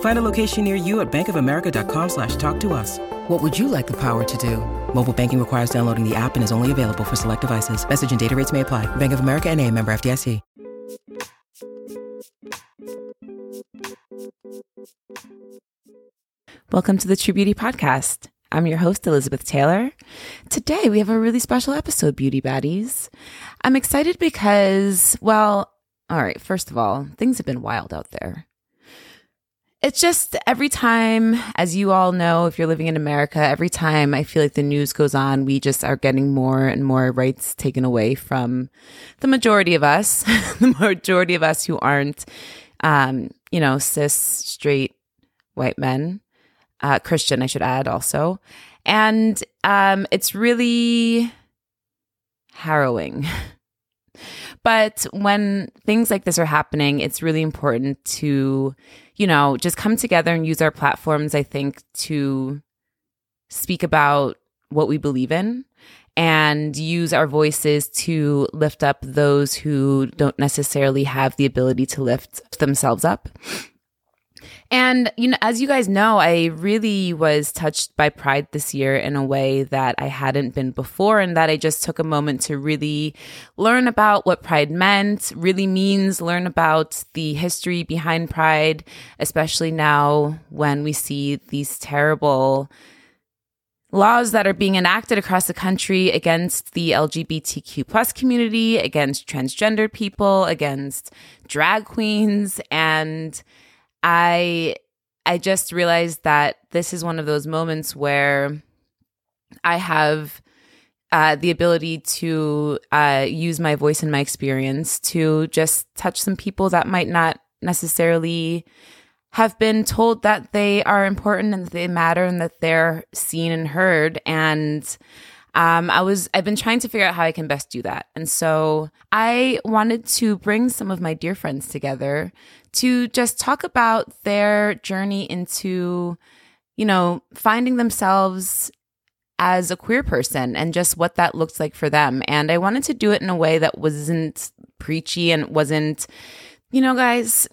Find a location near you at bankofamerica.com slash talk to us. What would you like the power to do? Mobile banking requires downloading the app and is only available for select devices. Message and data rates may apply. Bank of America and a member FDIC. Welcome to the True Beauty Podcast. I'm your host, Elizabeth Taylor. Today, we have a really special episode, Beauty Baddies. I'm excited because, well, all right, first of all, things have been wild out there. It's just every time, as you all know, if you're living in America, every time I feel like the news goes on, we just are getting more and more rights taken away from the majority of us, the majority of us who aren't, um, you know, cis, straight, white men, uh, Christian, I should add also. And um, it's really harrowing. But when things like this are happening, it's really important to, you know, just come together and use our platforms, I think, to speak about what we believe in and use our voices to lift up those who don't necessarily have the ability to lift themselves up. And, you know, as you guys know, I really was touched by Pride this year in a way that I hadn't been before, and that I just took a moment to really learn about what Pride meant, really means, learn about the history behind Pride, especially now when we see these terrible laws that are being enacted across the country against the LGBTQ plus community, against transgender people, against drag queens, and I I just realized that this is one of those moments where I have uh, the ability to uh, use my voice and my experience to just touch some people that might not necessarily have been told that they are important and that they matter and that they're seen and heard. And um, I was I've been trying to figure out how I can best do that, and so I wanted to bring some of my dear friends together to just talk about their journey into, you know, finding themselves as a queer person and just what that looks like for them. And I wanted to do it in a way that wasn't preachy and wasn't, you know, guys,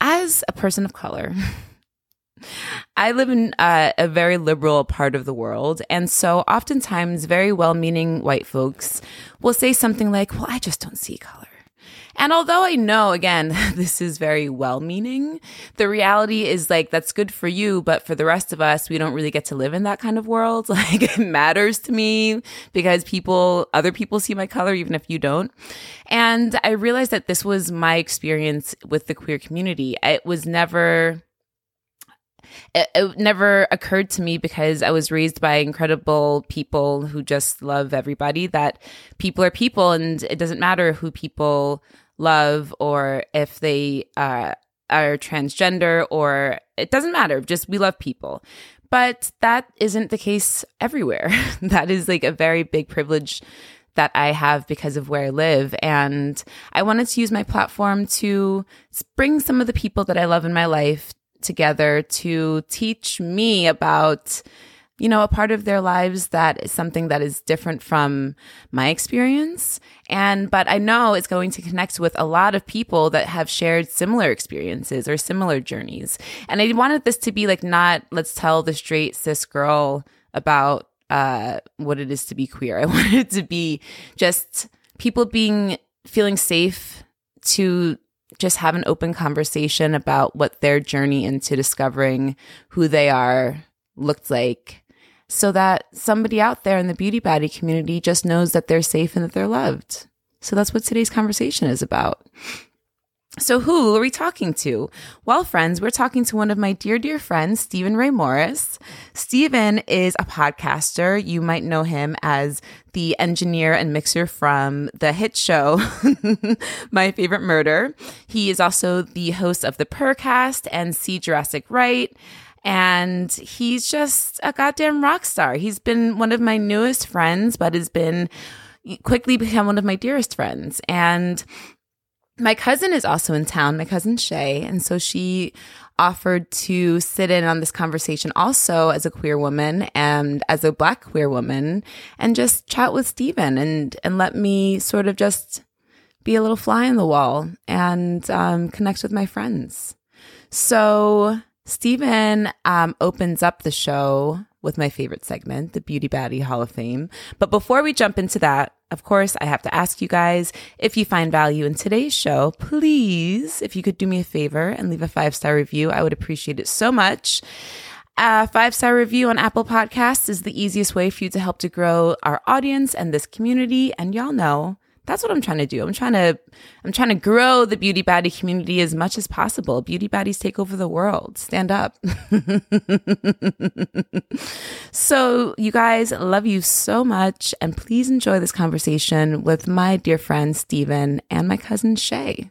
as a person of color. I live in uh, a very liberal part of the world. And so oftentimes, very well meaning white folks will say something like, Well, I just don't see color. And although I know, again, this is very well meaning, the reality is like, that's good for you. But for the rest of us, we don't really get to live in that kind of world. Like, it matters to me because people, other people see my color, even if you don't. And I realized that this was my experience with the queer community. It was never, it, it, never occurred to me because I was raised by incredible people who just love everybody that people are people and it doesn't matter who people love or if they uh, are transgender or it doesn't matter. Just we love people. But that isn't the case everywhere. that is like a very big privilege that I have because of where I live. And I wanted to use my platform to bring some of the people that I love in my life together to teach me about you know, a part of their lives that is something that is different from my experience. And, but I know it's going to connect with a lot of people that have shared similar experiences or similar journeys. And I wanted this to be like not, let's tell the straight cis girl about, uh, what it is to be queer. I wanted it to be just people being, feeling safe to just have an open conversation about what their journey into discovering who they are looked like so that somebody out there in the beauty baddie community just knows that they're safe and that they're loved. So that's what today's conversation is about. So, who are we talking to? Well, friends, we're talking to one of my dear, dear friends, Steven Ray Morris. Steven is a podcaster. You might know him as the engineer and mixer from the hit show, My Favorite Murder. He is also the host of the Purrcast and See Jurassic Right and he's just a goddamn rock star. He's been one of my newest friends, but has been quickly become one of my dearest friends. And my cousin is also in town, my cousin Chey. And so she offered to sit in on this conversation also as a queer woman and as a black queer woman and just chat with Steven and, and let me sort of just be a little fly in the wall and um, connect with my friends. So Steven um, opens up the show with my favorite segment, the Beauty Baddie Hall of Fame. But before we jump into that, of course, I have to ask you guys if you find value in today's show, please, if you could do me a favor and leave a five star review, I would appreciate it so much. A five star review on Apple Podcasts is the easiest way for you to help to grow our audience and this community. And y'all know that's what I'm trying to do. I'm trying to I'm trying to grow the beauty baddie community as much as possible. Beauty baddies take over the world. Stand up. so, you guys, love you so much and please enjoy this conversation with my dear friend Steven and my cousin Chey.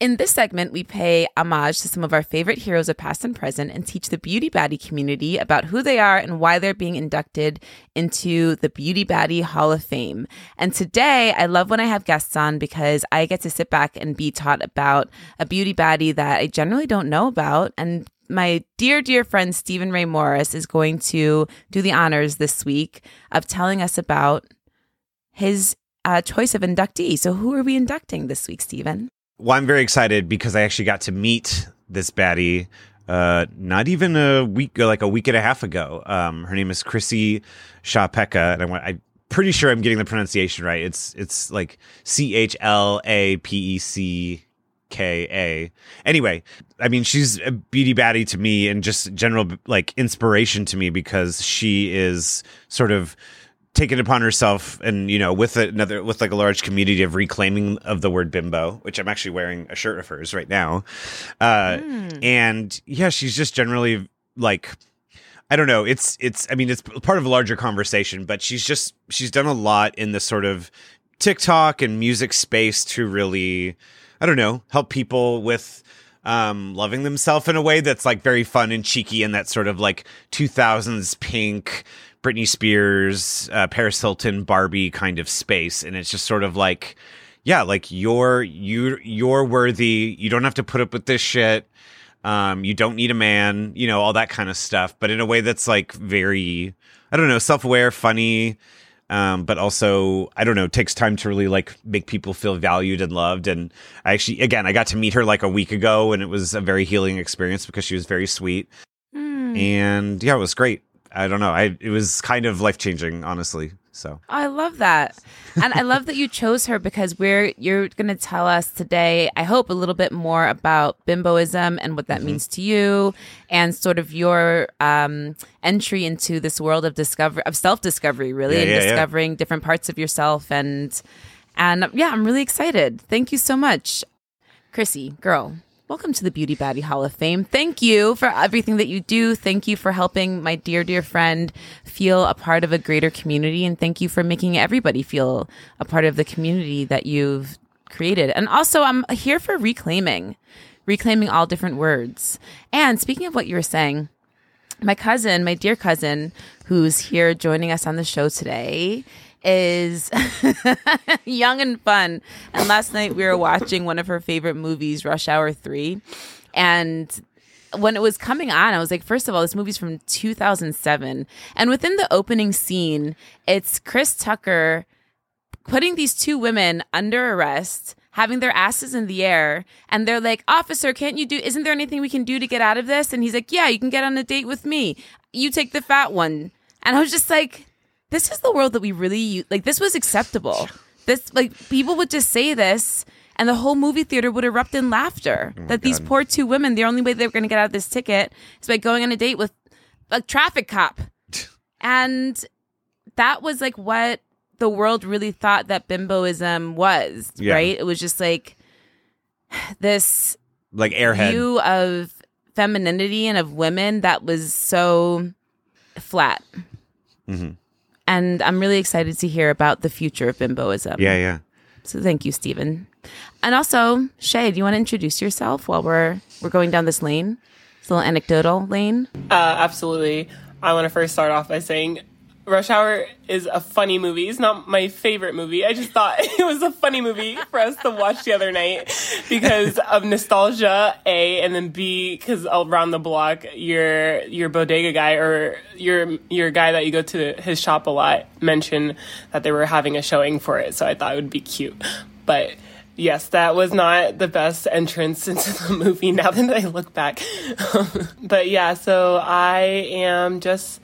In this segment, we pay homage to some of our favorite heroes of past and present and teach the Beauty Baddie community about who they are and why they're being inducted into the Beauty Baddie Hall of Fame. And today, I love when I have guests on because I get to sit back and be taught about a beauty baddie that I generally don't know about. And my dear, dear friend Steven Ray Morris is going to do the honors this week of telling us about his uh, choice of inductee. So, who are we inducting this week, Steven? Well, I'm very excited because I actually got to meet this baddie uh, not even a week, ago, like a week and a half ago. Um, her name is Chrissy Chlapecka, and I want, I'm pretty sure I'm getting the pronunciation right. It's it's like C H L A P E C K A. Anyway, I mean, she's a beauty baddie to me and just general like inspiration to me because she is sort of taken upon herself and you know with another with like a large community of reclaiming of the word bimbo which i'm actually wearing a shirt of hers right now uh mm. and yeah she's just generally like i don't know it's it's i mean it's part of a larger conversation but she's just she's done a lot in the sort of tiktok and music space to really i don't know help people with um loving themselves in a way that's like very fun and cheeky and that sort of like 2000s pink Britney Spears, uh, Paris Hilton, Barbie kind of space, and it's just sort of like, yeah, like you're you you're worthy. You don't have to put up with this shit. Um, you don't need a man, you know, all that kind of stuff, but in a way that's like very, I don't know, self aware, funny, um, but also I don't know, takes time to really like make people feel valued and loved. And I actually, again, I got to meet her like a week ago, and it was a very healing experience because she was very sweet, mm. and yeah, it was great. I don't know. I it was kind of life changing, honestly. So I love that, and I love that you chose her because we're you're going to tell us today. I hope a little bit more about bimboism and what that mm-hmm. means to you, and sort of your um, entry into this world of discovery of self discovery, really, yeah, and yeah, discovering yeah. different parts of yourself. And and yeah, I'm really excited. Thank you so much. Chrissy, girl, welcome to the Beauty Baddie Hall of Fame. Thank you for everything that you do. Thank you for helping my dear, dear friend feel a part of a greater community. And thank you for making everybody feel a part of the community that you've created. And also, I'm here for reclaiming, reclaiming all different words. And speaking of what you were saying, my cousin, my dear cousin, who's here joining us on the show today, is young and fun. And last night we were watching one of her favorite movies, Rush Hour 3. And when it was coming on, I was like, first of all, this movie's from 2007. And within the opening scene, it's Chris Tucker putting these two women under arrest having their asses in the air and they're like officer can't you do isn't there anything we can do to get out of this and he's like yeah you can get on a date with me you take the fat one and i was just like this is the world that we really like this was acceptable this like people would just say this and the whole movie theater would erupt in laughter Oh that these poor two women the only way they're going to get out of this ticket is by going on a date with a traffic cop and that was like what the world really thought that bimboism was Yeah. right it was just like this Like airhead. view of femininity and of women that was so flat. Mhm. And I'm really excited to hear about the future of bimboism. yeah, yeah. So thank you, Steven. And also, Chey, do you want to introduce yourself while we're we're going down this lane? This little anecdotal lane. Uh, absolutely. I want to first start off by saying Rush Hour is a funny movie. It's not my favorite movie. I just thought it was a funny movie for us to watch the other night because of nostalgia, A, and then B, because around the block, your your bodega guy or your your guy that you go to his shop a lot mentioned that they were having a showing for it. So I thought it would be cute. But yes, that was not the best entrance into the movie now that I look back. but yeah, so I am just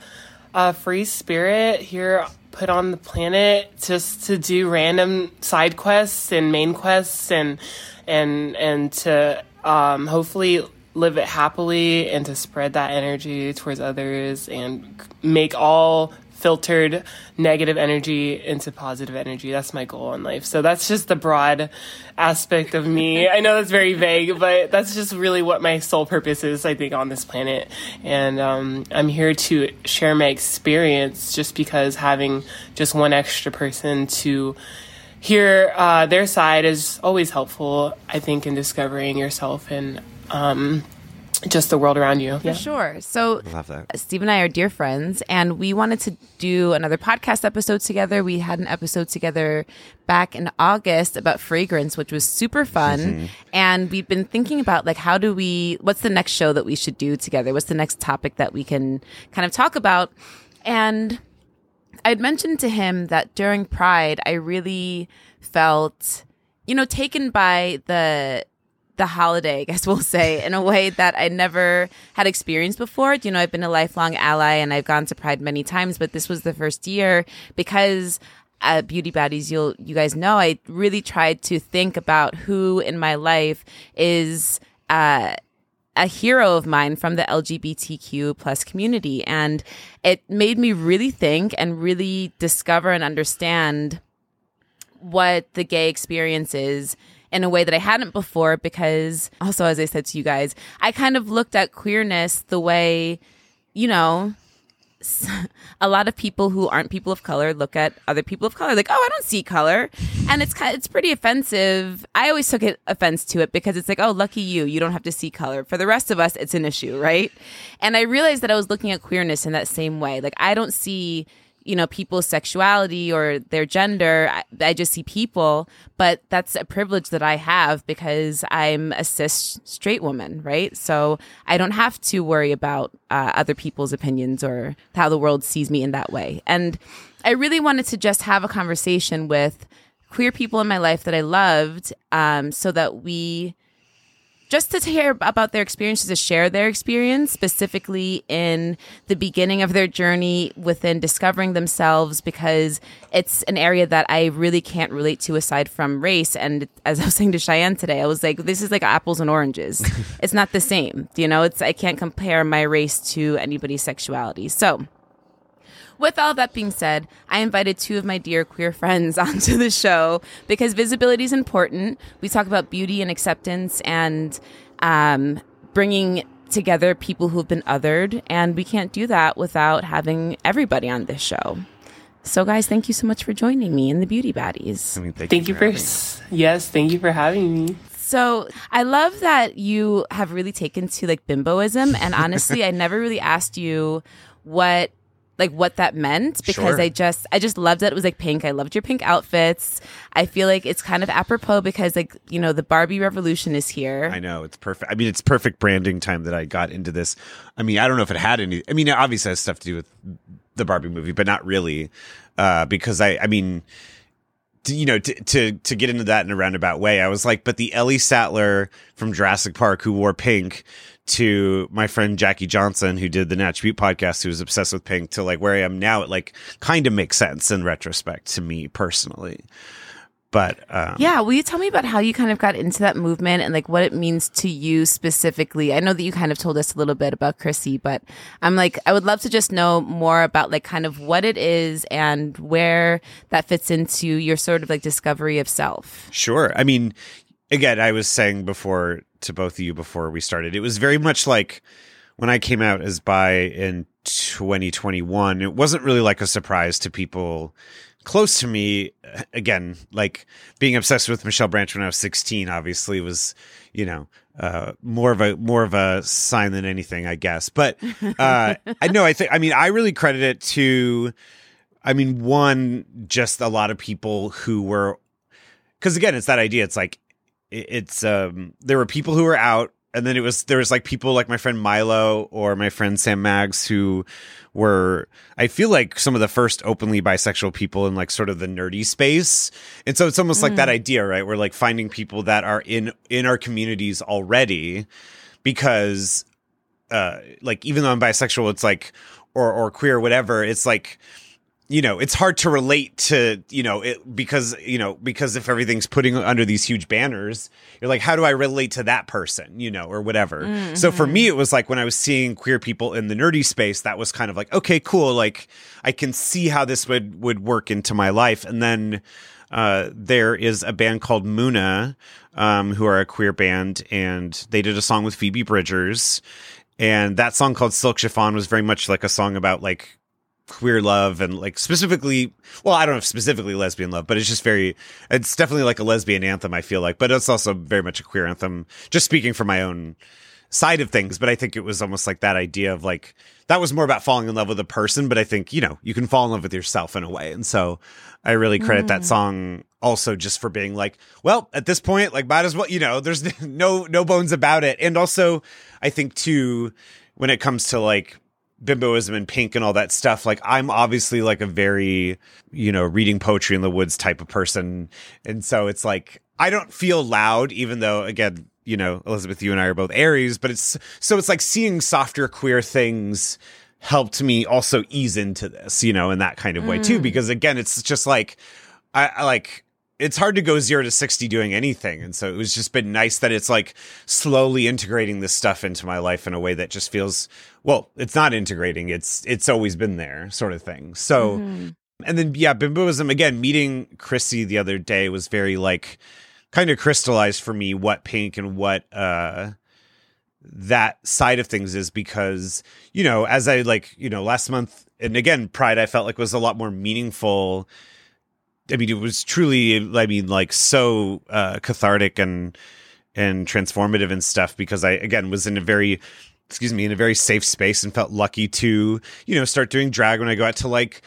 a free spirit here put on the planet just to do random side quests and main quests and and and to um, hopefully live it happily and to spread that energy towards others and make all filtered negative energy into positive energy. That's my goal in life. So that's just the broad aspect of me. I know that's very vague, but that's just really what my sole purpose is, I think, on this planet. And um, I'm here to share my experience just because having just one extra person to hear uh, their side is always helpful, I think, in discovering yourself and um, just the world around you. For sure. So Love that. Steve and I are dear friends, and we wanted to do another podcast episode together. We had an episode together back in August about fragrance, which was super fun. Mm-hmm. And we've been thinking about like, how do we, what's the next show that we should do together? What's the next topic that we can kind of talk about? And I'd mentioned to him that during Pride, I really felt, you know, taken by the the holiday, I guess we'll say, in a way that I never had experienced before. You know, I've been a lifelong ally and I've gone to Pride many times, but this was the first year because at Beauty Baddies, you'll you guys know I really tried to think about who in my life is uh a hero of mine from the LGBTQ plus community. And it made me really think and really discover and understand what the gay experience is in a way that I hadn't before because also as I said to you guys, I kind of looked at queerness the way, you know, a lot of people who aren't people of color look at other people of color like, "Oh, I don't see color." And it's kind it's pretty offensive. I always took offense to it because it's like, "Oh, lucky you, you don't have to see color." For the rest of us, it's an issue, right? And I realized that I was looking at queerness in that same way. Like I don't see you know people's sexuality or their gender I, I just see people but that's a privilege that i have because i'm a cis straight woman right? So i don't have to worry about uh, other people's opinions or how the world sees me in that way. And i really wanted to just have a conversation with queer people in my life that i loved um, so that we just to hear about their experiences, to share their experience specifically in the beginning of their journey within discovering themselves, because it's an area that I really can't relate to aside from race. And as I was saying to Cheyenne today, I was like, this is like apples and oranges. it's not the same. You know, it's, I can't compare my race to anybody's sexuality. So, with all that being said, I invited two of my dear queer friends onto the show because visibility is important. We talk about beauty and acceptance and um, bringing together people who've been othered, and we can't do that without having everybody on this show. So, guys, thank you so much for joining me in the Beauty Baddies. I mean, thank, Thank you for having me. s- yes, thank you for having me. So I love that you have really taken to like bimboism, and honestly, I never really asked you what like what that meant because Sure. I just I just loved that it was like pink. I loved your pink outfits. I feel like it's kind of apropos because like you know the Barbie revolution is here. I know it's perfect. I mean, it's perfect branding time that I got into this. I mean, I don't know if it had any. I mean, it obviously has stuff to do with the Barbie movie, but not really, uh, because I. I mean, to, you know, to, to to get into that in a roundabout way, I was like, but the Ellie Sattler from Jurassic Park who wore pink to my friend Jackie Johnson who did the Natch Beat podcast who was obsessed with pink to like where I am now, it like kind of makes sense in retrospect to me personally. But um, Yeah, will you tell me about how you kind of got into that movement and like what it means to you specifically? I know that you kind of told us a little bit about Chrissy, but I'm like, I would love to just know more about like kind of what it is and where that fits into your sort of like discovery of self. Sure. I mean, again, I was saying before to both of you before we started, it was very much like when I came out as bi in 2021, it wasn't really like a surprise to people close to me. Again, like being obsessed with Michelle Branch when I was 16, obviously was, you know, uh, more of a more of a sign than anything, I guess. But uh, I know, I think, I mean, I really credit it to, I mean, one, just a lot of people who were because again it's that idea it's like it's um there were people who were out and then it was there was like people like my friend Milo or my friend Sam Maggs who were I feel like some of the first openly bisexual people in like sort of the nerdy space. And so it's almost like that idea, right? We're like finding people that are in in our communities already because uh like even though I'm bisexual it's like or or queer whatever, it's like you know it's hard to relate to you know it because you know because if everything's putting under these huge banners you're like how do i relate to that person you know or whatever? So for me it was like when i was seeing queer people in the nerdy space that was kind of like okay cool like i can see how this would would work into my life. And then uh, there is a band called Muna, um, who are a queer band, and they did a song with Phoebe Bridgers, and that song called Silk Chiffon was very much like a song about like queer love and like specifically well i don't know if specifically lesbian love but it's just very it's definitely like a lesbian anthem i feel like but it's also very much a queer anthem just speaking from my own side of things. But i think it was almost like that idea of like that was more about falling in love with a person but i think you know you can fall in love with yourself in a way. And so i really credit that mm. song also just for being like well at this point like might as well you know there's no no bones about it. And also i think too when it comes to like bimboism and pink and all that stuff like i'm obviously like a very you know reading poetry in the woods type of person. And so it's like i don't feel loud even though again you know elizabeth you and i are both aries but it's so it's like seeing softer queer things helped me also ease into this you know in that kind of way too mm. because again it's just like I, I like it's hard to go zero to 60 doing anything. And so it was just been nice that it's like slowly integrating this stuff into my life in a way that just feels, well, it's not integrating. It's, it's always been there sort of thing. So, and then, yeah, bimboism again, meeting Chrissy the other day was very like kind of crystallized for me what pink and what, uh, that side of things is because you know as i like you know last month and again pride i felt like was a lot more meaningful I mean, it was truly, I mean, like so uh, cathartic and and transformative and stuff because I again was in a very, excuse me, in a very safe space and felt lucky to you know start doing drag when I go out to like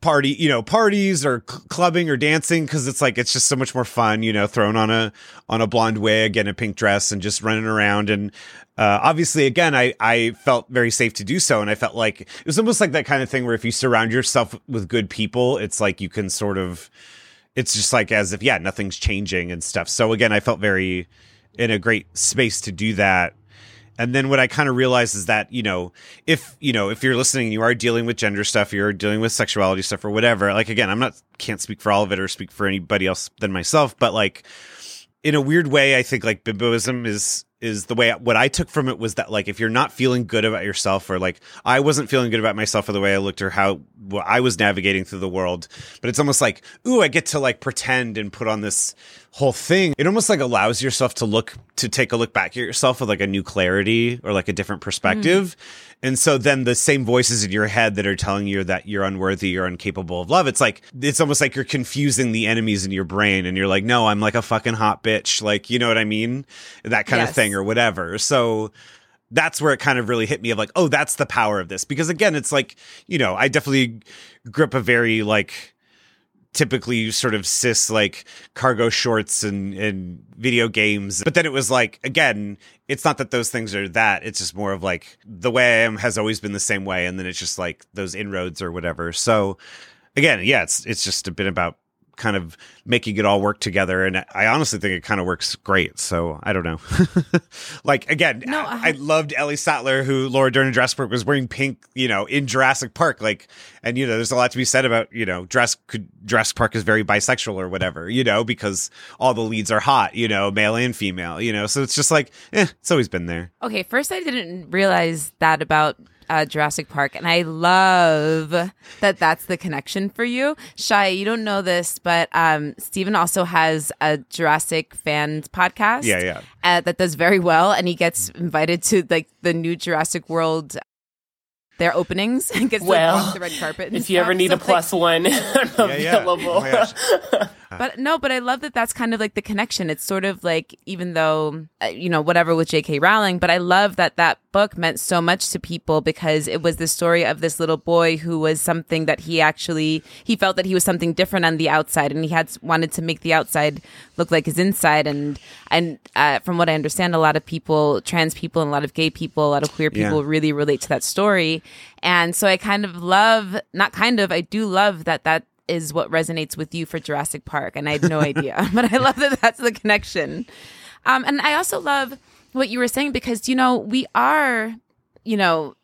party, you know, parties or cl- clubbing or dancing because it's like it's just so much more fun, you know, thrown on a on a blonde wig and a pink dress and just running around and. Uh, obviously, again, I, I felt very safe to do so. And I felt like it was almost like that kind of thing where if you surround yourself with good people, it's like you can sort of, it's just like as if yeah nothing's changing and stuff so again i felt very in a great space to do that and then what i kind of realized is that you know if you know if you're listening and you are dealing with gender stuff you're dealing with sexuality stuff or whatever like again i'm not can't speak for all of it or speak for anybody else than myself but like in a weird way i think like bimboism is is the way what I took from it was that like if you're not feeling good about yourself or like I wasn't feeling good about myself or the way I looked or how well, I was navigating through the world, but it's almost like ooh, I get to like pretend and put on this whole thing. It almost like allows yourself to look to take a look back at yourself with like a new clarity or like a different perspective. Mm. And so then the same voices in your head that are telling you that you're unworthy or incapable of love, it's like, it's almost like you're confusing the enemies in your brain and you're like, no, I'm like a fucking hot bitch. Like, you know what I mean? That kind yes. of thing or whatever. So, that's where it kind of really hit me of like, oh, that's the power of this. Because again, it's like, you know, I definitely grip a very like typically sort of cis like cargo shorts and, and video games. But then it was like, again, it's not that those things are that. It's just more of like the way I am has always been the same way. And then it's just like those inroads or whatever. So again, yeah, it's, it's just a bit about kind of making it all work together. And I honestly think it kind of works great. So I don't know. like again, no, I, I, loved Ellie Sattler, who Laura Dern in Jurassic Park was wearing pink, you know, in Jurassic Park. Like, and you know, there's a lot to be said about you know, Jurassic Jurassic Park is very bisexual or whatever, you know, because all the leads are hot, you know, male and female, you know. So it's just like, eh, it's always been there. Okay, first I didn't realize that about uh, Jurassic Park, and I love that that's the connection for you. Chey, you don't know this, but um, Steven also has a Jurassic fans podcast. Yeah, yeah. Uh, that does very well, and he gets invited to like the new Jurassic World their openings and gets well, like, the red carpet. if stuff. you ever need so, a plus like, one available. Yeah, yeah. Oh but no, but I love that that's kind of like the connection. It's sort of like even though uh, you know whatever with J.K. Rowling, but I love that that book meant so much to people because it was the story of this little boy who was something that he actually he felt that he was something different on the outside, and he had wanted to make the outside look like his inside. And and uh, from what I understand, a lot of people, trans people, and a lot of gay people, a lot of queer people, yeah. really relate to that story. And so I kind of love, not kind of, I do love that that is what resonates with you for Jurassic Park. And I had no idea, but I love that that's the connection. Um, and I also love what you were saying because, you know, we are, you know,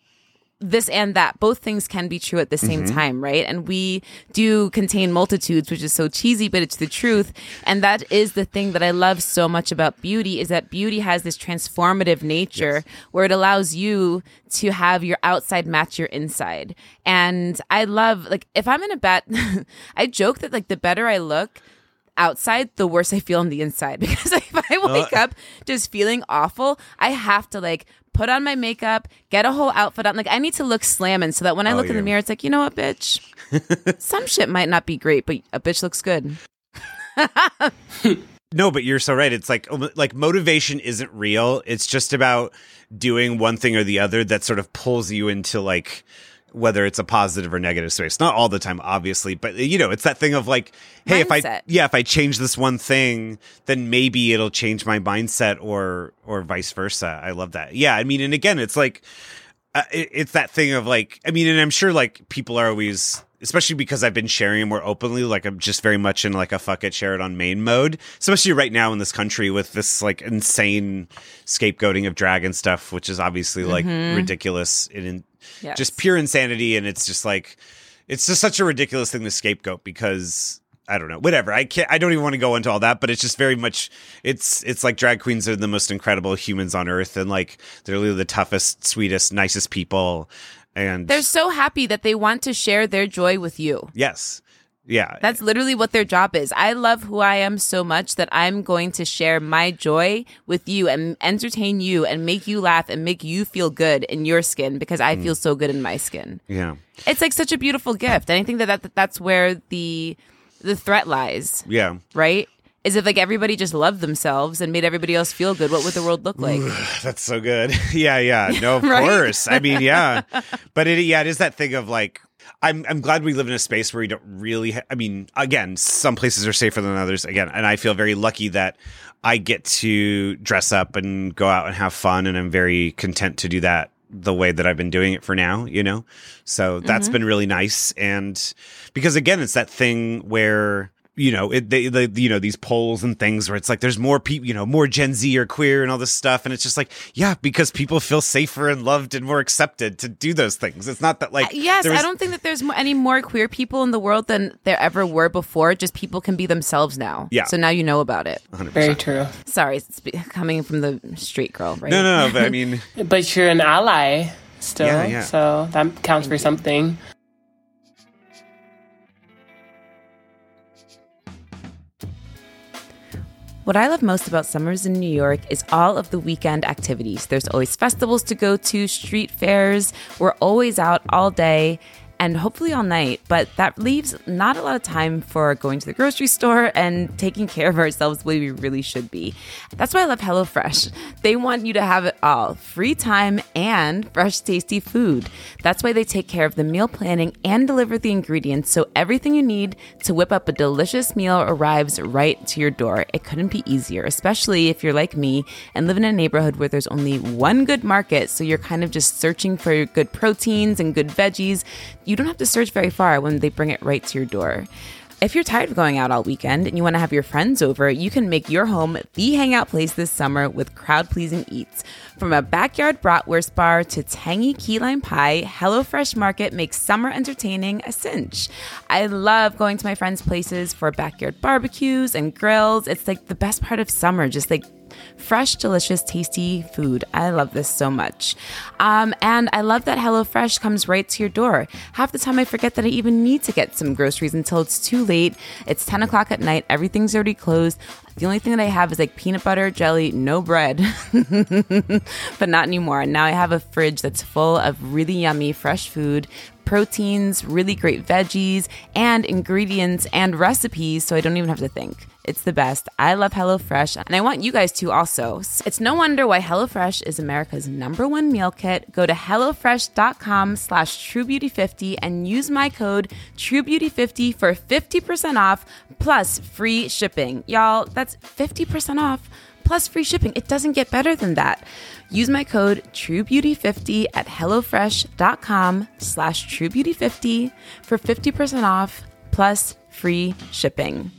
this and that both things can be true at the same mm-hmm. time right and we do contain multitudes which is so cheesy but it's the truth and that is the thing that i love so much about beauty is that beauty has this transformative nature yes. where it allows you to have your outside match your inside and i love like if i'm in a bad i joke that like the better i look outside, the worse I feel on the inside. Because if I wake uh, up just feeling awful, I have to like put on my makeup, get a whole outfit on. Like I need to look slamming so that when I oh, look yeah. in the mirror, it's like, you know what, bitch? Some shit might not be great, but a bitch looks good. no, but you're so right. It's like like motivation isn't real. It's just about doing one thing or the other that sort of pulls you into like whether it's a positive or negative space. Not all the time, obviously, but you know, it's that thing of like, hey, mindset. if I yeah, if I change this one thing, then maybe it'll change my mindset or or vice versa. I love that. Yeah, I mean, and again, it's like uh, it, it's that thing of like, I mean, and I'm sure like people are always especially because I've been sharing more openly. Like I'm just very much in like a fuck it, share it on main mode. Especially right now in this country with this like insane scapegoating of drag and stuff, which is obviously like mm-hmm. ridiculous and yes. just pure insanity. And it's just like, it's just such a ridiculous thing to scapegoat because I don't know, whatever. I can't. I don't even want to go into all that, but it's just very much. It's it's like drag queens are the most incredible humans on earth, and like they're really the toughest, sweetest, nicest people, and they're so happy that they want to share their joy with you. Yes, yeah. That's literally what their job is. I love who I am so much that I'm going to share my joy with you and entertain you and make you laugh and make you feel good in your skin because I mm. feel so good in my skin. Yeah. It's like such a beautiful gift. And I think that, that that's where the the threat lies. Yeah. Right? Is if like everybody just loved themselves and made everybody else feel good, what would the world look like? That's so good. yeah, yeah. No, of right? course. I mean, yeah. but it yeah, it is that thing of like I'm I'm glad we live in a space where we don't really. Ha- I mean, again, some places are safer than others. Again, and I feel very lucky that I get to dress up and go out and have fun, and I'm very content to do that the way that I've been doing it for now. You know, so that's mm-hmm. been really nice. And because again, it's that thing where you know, it, they, they, you know, these polls and things where it's like there's more people, you know, more Gen Z or queer and all this stuff. And it's just like, yeah, because people feel safer and loved and more accepted to do those things. It's not that like, Uh, yes, was- I don't think that there's any more queer people in the world than there ever were before. Just people can be themselves now. Yeah. So now you know about it. 100%. Very true. Sorry, it's coming from the street girl, right? No, no, no. But I mean, But you're an ally still, Yeah, yeah. so that counts for something. What I love most about summers in New York is all of the weekend activities. There's always festivals to go to, street fairs. We're always out all day and hopefully all night, but that leaves not a lot of time for going to the grocery store and taking care of ourselves the way we really should be. That's why I love HelloFresh. They want you to have it all free time and fresh, tasty food. That's why they take care of the meal planning and deliver the ingredients so everything you need to whip up a delicious meal arrives right to your door. It couldn't be easier, especially if you're like me and live in a neighborhood where there's only one good market. So you're kind of just searching for good proteins and good veggies. Don't have to search very far when they bring it right to your door. If you're tired of going out all weekend and you want to have your friends over, you can make your home the hangout place this summer with crowd pleasing eats. From a backyard bratwurst bar to tangy key lime pie, HelloFresh Market makes summer entertaining a cinch. I love going to my friends' places for backyard barbecues and grills. It's like the best part of summer, just like fresh, delicious, tasty food. I love this so much. Um, and I love that HelloFresh comes right to your door. Half the time I forget that I even need to get some groceries until it's too late. It's 10 o'clock at night, everything's already closed. The only thing that I have is like peanut butter, jelly, no bread, but not anymore. Now I have a fridge that's full of really yummy fresh food, proteins, really great veggies, and ingredients and recipes, so I don't even have to think. It's the best. I love HelloFresh, and I want you guys to also. It's no wonder why HelloFresh is America's number one meal kit. Go to HelloFresh.com slash TrueBeauty50 and use my code TrueBeauty50 for 50% off plus free shipping. Y'all, that's 50% off plus free shipping. It doesn't get better than that. Use my code TrueBeauty50 at HelloFresh.com slash TrueBeauty50 for 50% off plus free shipping.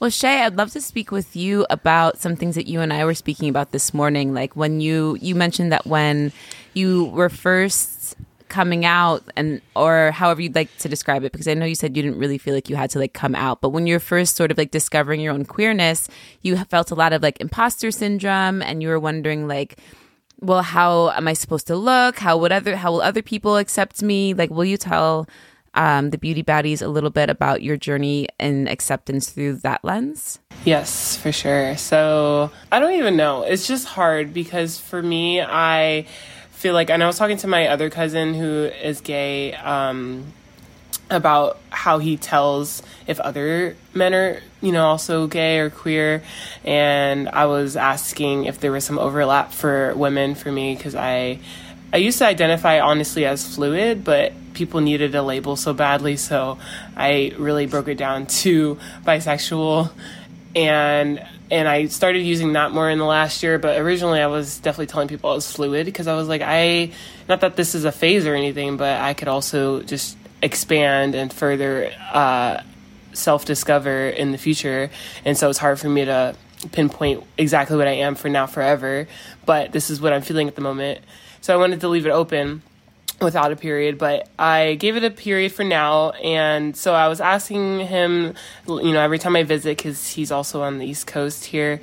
Well, Chey, I'd love to speak with you about some things that you and I were speaking about this morning. Like when you you mentioned that when you were first coming out and or however you'd like to describe it because I know you said you didn't really feel like you had to like come out, but when you're first sort of like discovering your own queerness, you felt a lot of like imposter syndrome and you were wondering like well, how am I supposed to look? How would other how will other people accept me? Like will you tell um, the beauty baddies a little bit about your journey and acceptance through that lens? Yes, for sure. So I don't even know. It's just hard because for me, I feel like, and I was talking to my other cousin who is gay um, about how he tells if other men are, you know, also gay or queer. And I was asking if there was some overlap for women for me because I. I used to identify honestly as fluid, but people needed a label so badly, so I really broke it down to bisexual and and I started using that more in the last year. But originally, I was definitely telling people I was fluid because I was like, I not that this is a phase or anything, but I could also just expand and further uh, self discover in the future. And so it's hard for me to pinpoint exactly what I am for now forever. But this is what I'm feeling at the moment. So I wanted to leave it open without a period, but I gave it a period for now. And so I was asking him, you know, every time I visit, because he's also on the East Coast here.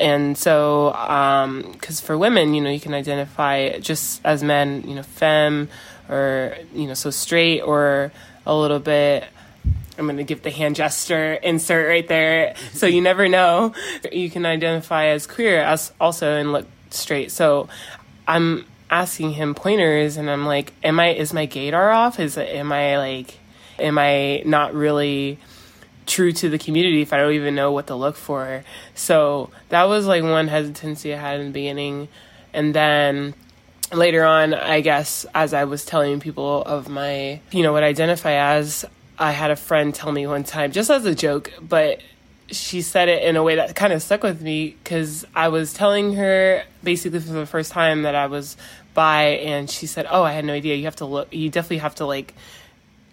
And so, um, because for women, you know, you can identify just as men, you know, femme or, you know, so straight or a little bit. I'm going to give the hand gesture insert right there. So you never know. You can identify as queer as also and look straight. So I'm asking him pointers and I'm like, am I is my gaydar off? Is am I like am I not really true to the community if I don't even know what to look for? So that was like one hesitancy I had in the beginning. And then later on, I guess as I was telling people of my, you know, what I identify as, I had a friend tell me one time, just as a joke, but she said it in a way that kind of stuck with me because I was telling her basically for the first time that I was bi, and she said, "Oh, I had no idea. You have to look. You definitely have to like."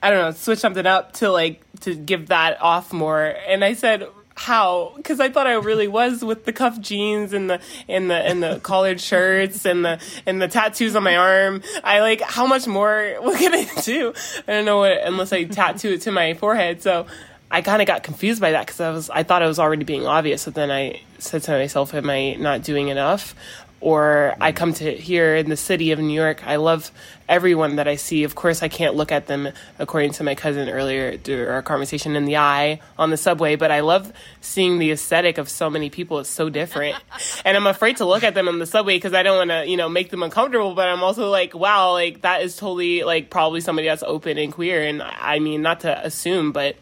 I don't know, switch something up to like to give that off more. And I said, how because I thought I really was with the cuff jeans and the and the and the collared shirts and the and the tattoos on my arm. I like how much more what can I do? I don't know what unless I tattoo it to my forehead. So I kind of got confused by that because I was I thought I was already being obvious. But then I said to myself, "Am I not doing enough?" or I mm. come to here in the city of New York. I love everyone that I see. Of course, I can't look at them, according to my cousin earlier during our conversation, in the eye on the subway, but I love seeing the aesthetic of so many people. It's so different. and I'm afraid to look at them on the subway because I don't want to, you know, make them uncomfortable, but I'm also like, wow, like that is totally like probably somebody that's open and queer. And I mean, not to assume, but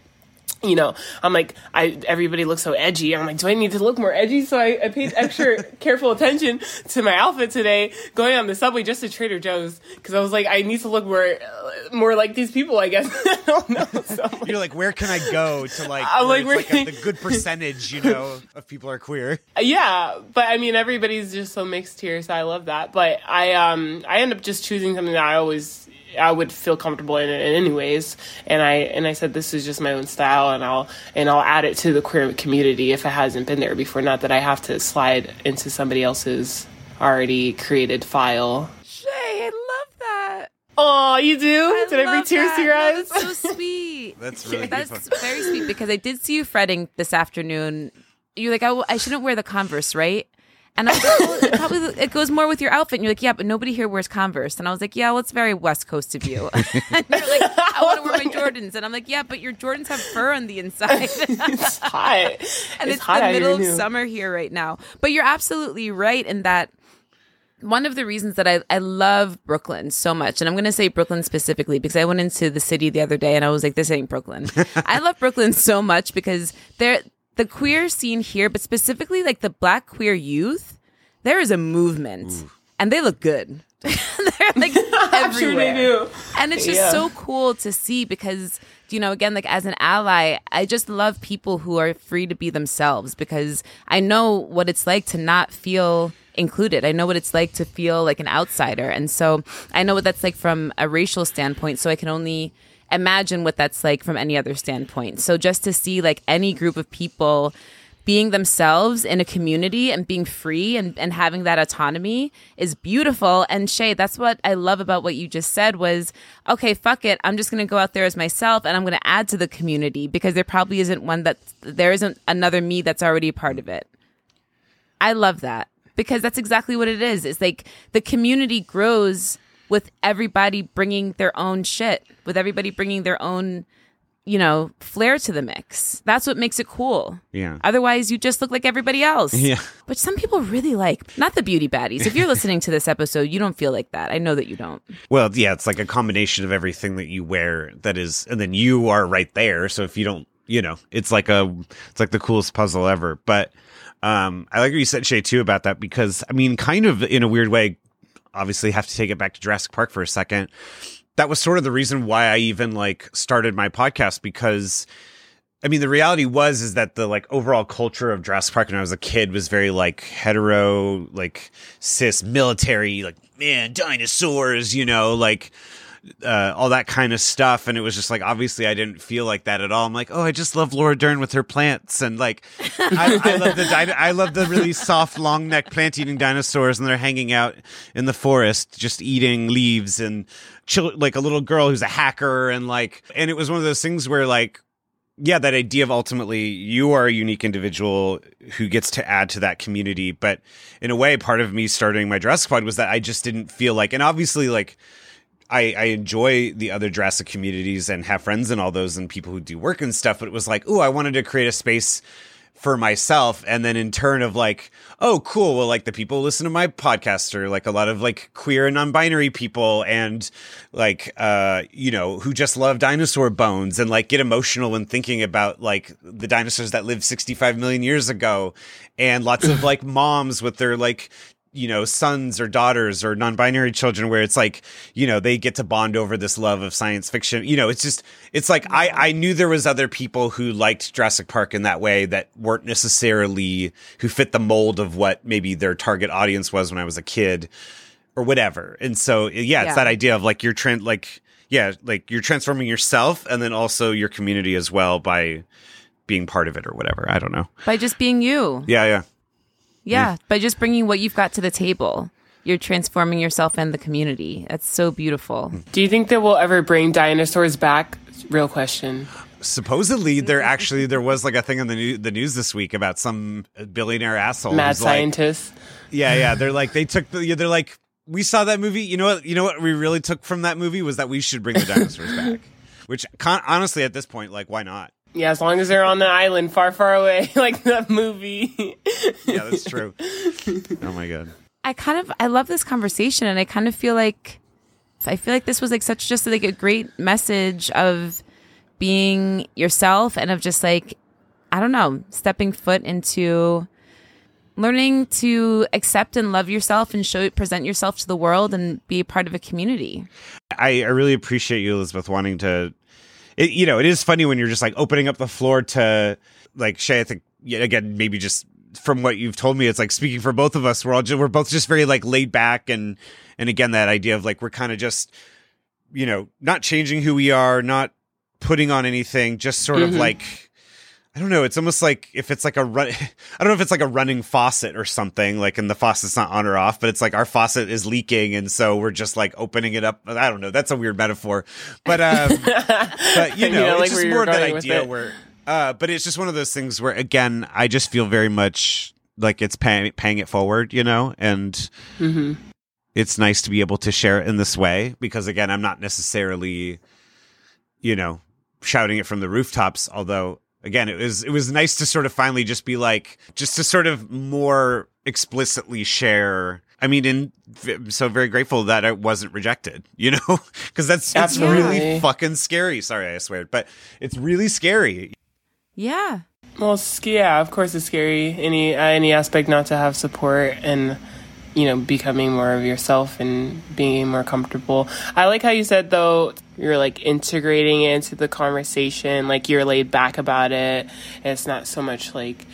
you know, I'm like, I everybody looks so edgy. I'm like, do I need to look more edgy? So I, I paid extra careful attention to my outfit today, going on the subway just to Trader Joe's because I was like, I need to look more more like these people. I guess I don't know. So like, You're like, where can I go to like? I'm where like, it's like the good percentage, you know, of people are queer. yeah, but I mean, everybody's just so mixed here, so I love that. But I um I end up just choosing something that I always I would feel comfortable in it anyways. And I and I said this is just my own style, and I'll and I'll add it to the queer community if it hasn't been there before. Not that I have to slide into somebody else's already created file. Chey, I love that. Oh, you do? Did I bring love tears that. to your No, eyes? That's so sweet. That's really That's beautiful. very sweet because I did see you fretting this afternoon. You're like, I, I shouldn't wear the Converse, right? And I was like, well, it probably it goes more with your outfit. And you're like, yeah, but nobody here wears Converse. And I was like, yeah, well, it's very West Coast of you. and you're like, I want to wear my oh Jordans. And I'm like, yeah, but your Jordans have fur on the inside. it's hot. and it's, hot the middle of too. summer here right now. But you're absolutely right in that one of the reasons that I, I love Brooklyn so much, and I'm going to say Brooklyn specifically because I went into the city the other day and I was like, this ain't Brooklyn. I love Brooklyn so much because they're the queer scene here, but specifically like the black queer youth, there is a movement and they look good. they're like I'm sure they do. And it's just Yeah. so cool to see because, you know, again, like as an ally, I just love people who are free to be themselves because I know what it's like to not feel included. I know what it's like to feel like an outsider. And so I know what that's like from a racial standpoint. So I can only imagine what that's like from any other standpoint. So just to see like any group of people being themselves in a community and being free and, and having that autonomy is beautiful. And Chey, that's what I love about what you just said was, okay, fuck it. I'm just going to go out there as myself and I'm going to add to the community because there probably isn't one that there isn't another me that's already a part of it. I love that because that's exactly what it is. It's like the community grows with everybody bringing their own shit, with everybody bringing their own, you know, flair to the mix. That's what makes it cool. Yeah. Otherwise, you just look like everybody else. Yeah. But some people really like, not the beauty baddies. If you're listening to this episode, you don't feel like that. I know that you don't. Well, yeah, it's like a combination of everything that you wear that is, and then you are right there. So if you don't, you know, it's like a, it's like the coolest puzzle ever. But um, I like what you said, Chey, too, about that because I mean, kind of in a weird way, obviously have to take it back to Jurassic Park for a second. That was sort of the reason why I even like started my podcast because I mean, the reality was is that the like overall culture of Jurassic Park when I was a kid was very like hetero, like cis military, like man, dinosaurs, you know, like uh, all that kind of stuff. And it was just like, obviously, I didn't feel like that at all. I'm like, oh, I just love Laura Dern with her plants, and like, I, I love the dino- I love the really soft, long neck plant eating dinosaurs, and they're hanging out in the forest, just eating leaves and chill, like a little girl who's a hacker, and like, and it was one of those things where like yeah, that idea of ultimately you are a unique individual who gets to add to that community. But in a way, part of me starting my dress Pod was that I just didn't feel like, and obviously, like, I, I enjoy the other Jurassic communities and have friends and all those and people who do work and stuff. But it was like, oh, I wanted to create a space for myself and then in turn of like oh cool well like the people listen to my podcast are like a lot of like queer and non-binary people and like uh you know who just love dinosaur bones and like get emotional when thinking about like the dinosaurs that lived 65 million years ago and lots of like moms with their like you know sons or daughters or non-binary children where it's like you know they get to bond over this love of science fiction you know it's just it's like i i knew there was other people who liked jurassic park in that way that weren't necessarily who fit the mold of what maybe their target audience was when i was a kid or whatever and so yeah it's Yeah. that idea of like you're trend like yeah, like you're transforming yourself and then also your community as well by being part of it or whatever. I don't know. By just being you. Yeah, yeah. Yeah, by just bringing what you've got to the table. You're transforming yourself and the community. That's so beautiful. Do you think that we'll ever bring dinosaurs back? Real question. Supposedly, there actually there was like a thing in the new, the news this week about some billionaire asshole. Mad scientist like- yeah, yeah. They're like they took the. yeah, They're like we saw that movie. You know what? You know what we really took from that movie was that we should bring the dinosaurs back. Which con- honestly, at this point, like why not? Yeah, as long as they're on the island far, far away, like that movie. Yeah, that's true. oh my god. I kind of I love this conversation and I kind of feel like I feel like this was like such just like a great message of being yourself and of just like I don't know, stepping foot into learning to accept and love yourself and show it present yourself to the world and be a part of a community. I, I really appreciate you, Elizabeth, wanting to. It, you know, it is funny when you're just like opening up the floor to like Shay. I think again, maybe just from what you've told me, it's like speaking for both of us. We're all just, we're both just very like laid back and and again that idea of like we're kind of just you know not changing who we are, not putting on anything, just sort of mm-hmm. like. I don't know. It's almost like if it's like a run. I don't know if it's like a running faucet or something. Like, and the faucet's not on or off, but it's like our faucet is leaking, and so we're just like opening it up. I don't know. That's a weird metaphor, but um, but you know, like it's where just more of that idea where. Uh, but it's just one of those things where, again, I just feel very much like it's paying paying it forward, you know, and Mm-hmm. it's nice to be able to share it in this way because, again, I'm not necessarily, you know, shouting it from the rooftops. Although, again, it was it was nice to sort of finally just be like, just to sort of more explicitly share. I mean, and I'm so very grateful that I wasn't rejected, you know, because that's it's really fucking scary. Sorry, I swear, but it's really scary. Yeah. Well, yeah, of course it's scary. Any uh, any aspect not to have support and you know becoming more of yourself and being more comfortable. I like how you said though you're like integrating it into the conversation, like you're laid back about it. It's not so much like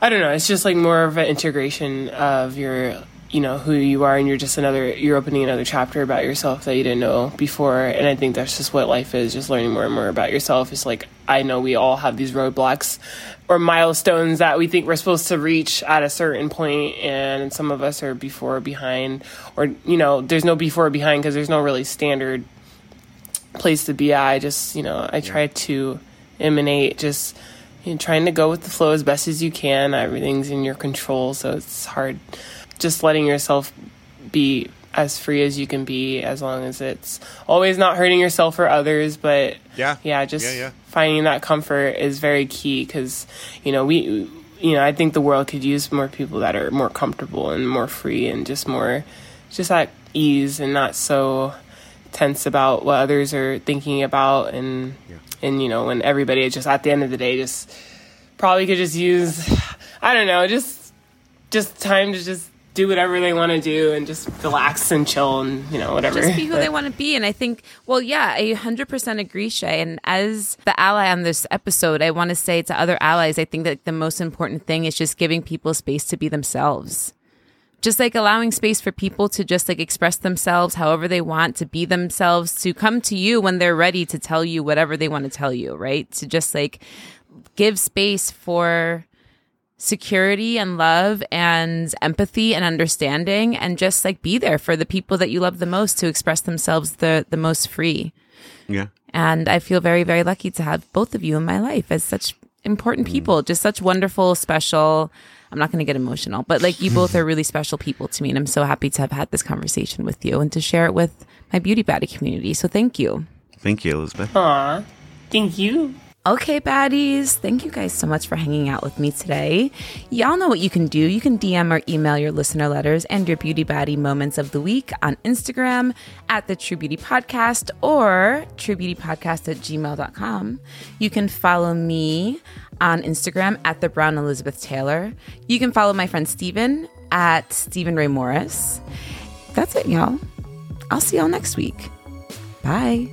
I don't know. It's just like more of an integration of your you know who you are and you're just another you're opening another chapter about yourself that you didn't know before. And i think that's just what life is just learning more and more about yourself. It's like i know we all have these roadblocks or milestones that we think we're supposed to reach at a certain point and some of us are before or behind or you know there's no before or behind because there's no really standard place to be at. I just you know i try to emanate just you know, trying to go with the flow as best as you can. Everything's in your control so it's hard just letting yourself be as free as you can be as long as it's always not hurting yourself or others but Yeah. yeah just Yeah, yeah. finding that comfort is very key because you know we you know i think the world could use more people that are more comfortable and more free and just more just at ease and not so tense about what others are thinking about and and you know when everybody just at the end of the day just probably could just use i don't know just just time to just do whatever they want to do and just relax and chill and you know whatever just be who But- they want to be. And I think, well, yeah, I 100% agree, Chey. And as the ally on this episode, I want to say to other allies, I think that the most important thing is just giving people space to be themselves. Just like allowing space for people to just like express themselves however they want, to be themselves, to come to you when they're ready to tell you whatever they want to tell you, right? To just like give space for security and love and empathy and understanding and just like be there for the people that you love the most to express themselves the the most free. Yeah. And I feel very very lucky to have both of you in my life as such important mm. people, just such wonderful special I'm not going to get emotional, but like you both are really special people to me and I'm so happy to have had this conversation with you and to share it with my beauty baddie community. So thank you. Thank you, Elizabeth. Aw, thank you Okay, baddies. Thank you guys so much for hanging out with me today. Y'all know what you can do. You can DM or email your listener letters and your beauty baddie moments of the week on Instagram at the True Beauty Podcast or truebeautypodcast at gmail.com. You can follow me on Instagram at the Brown Elizabeth Taylor. You can follow my friend Steven at Steven Ray Morris. That's it, y'all. I'll see y'all next week. Bye.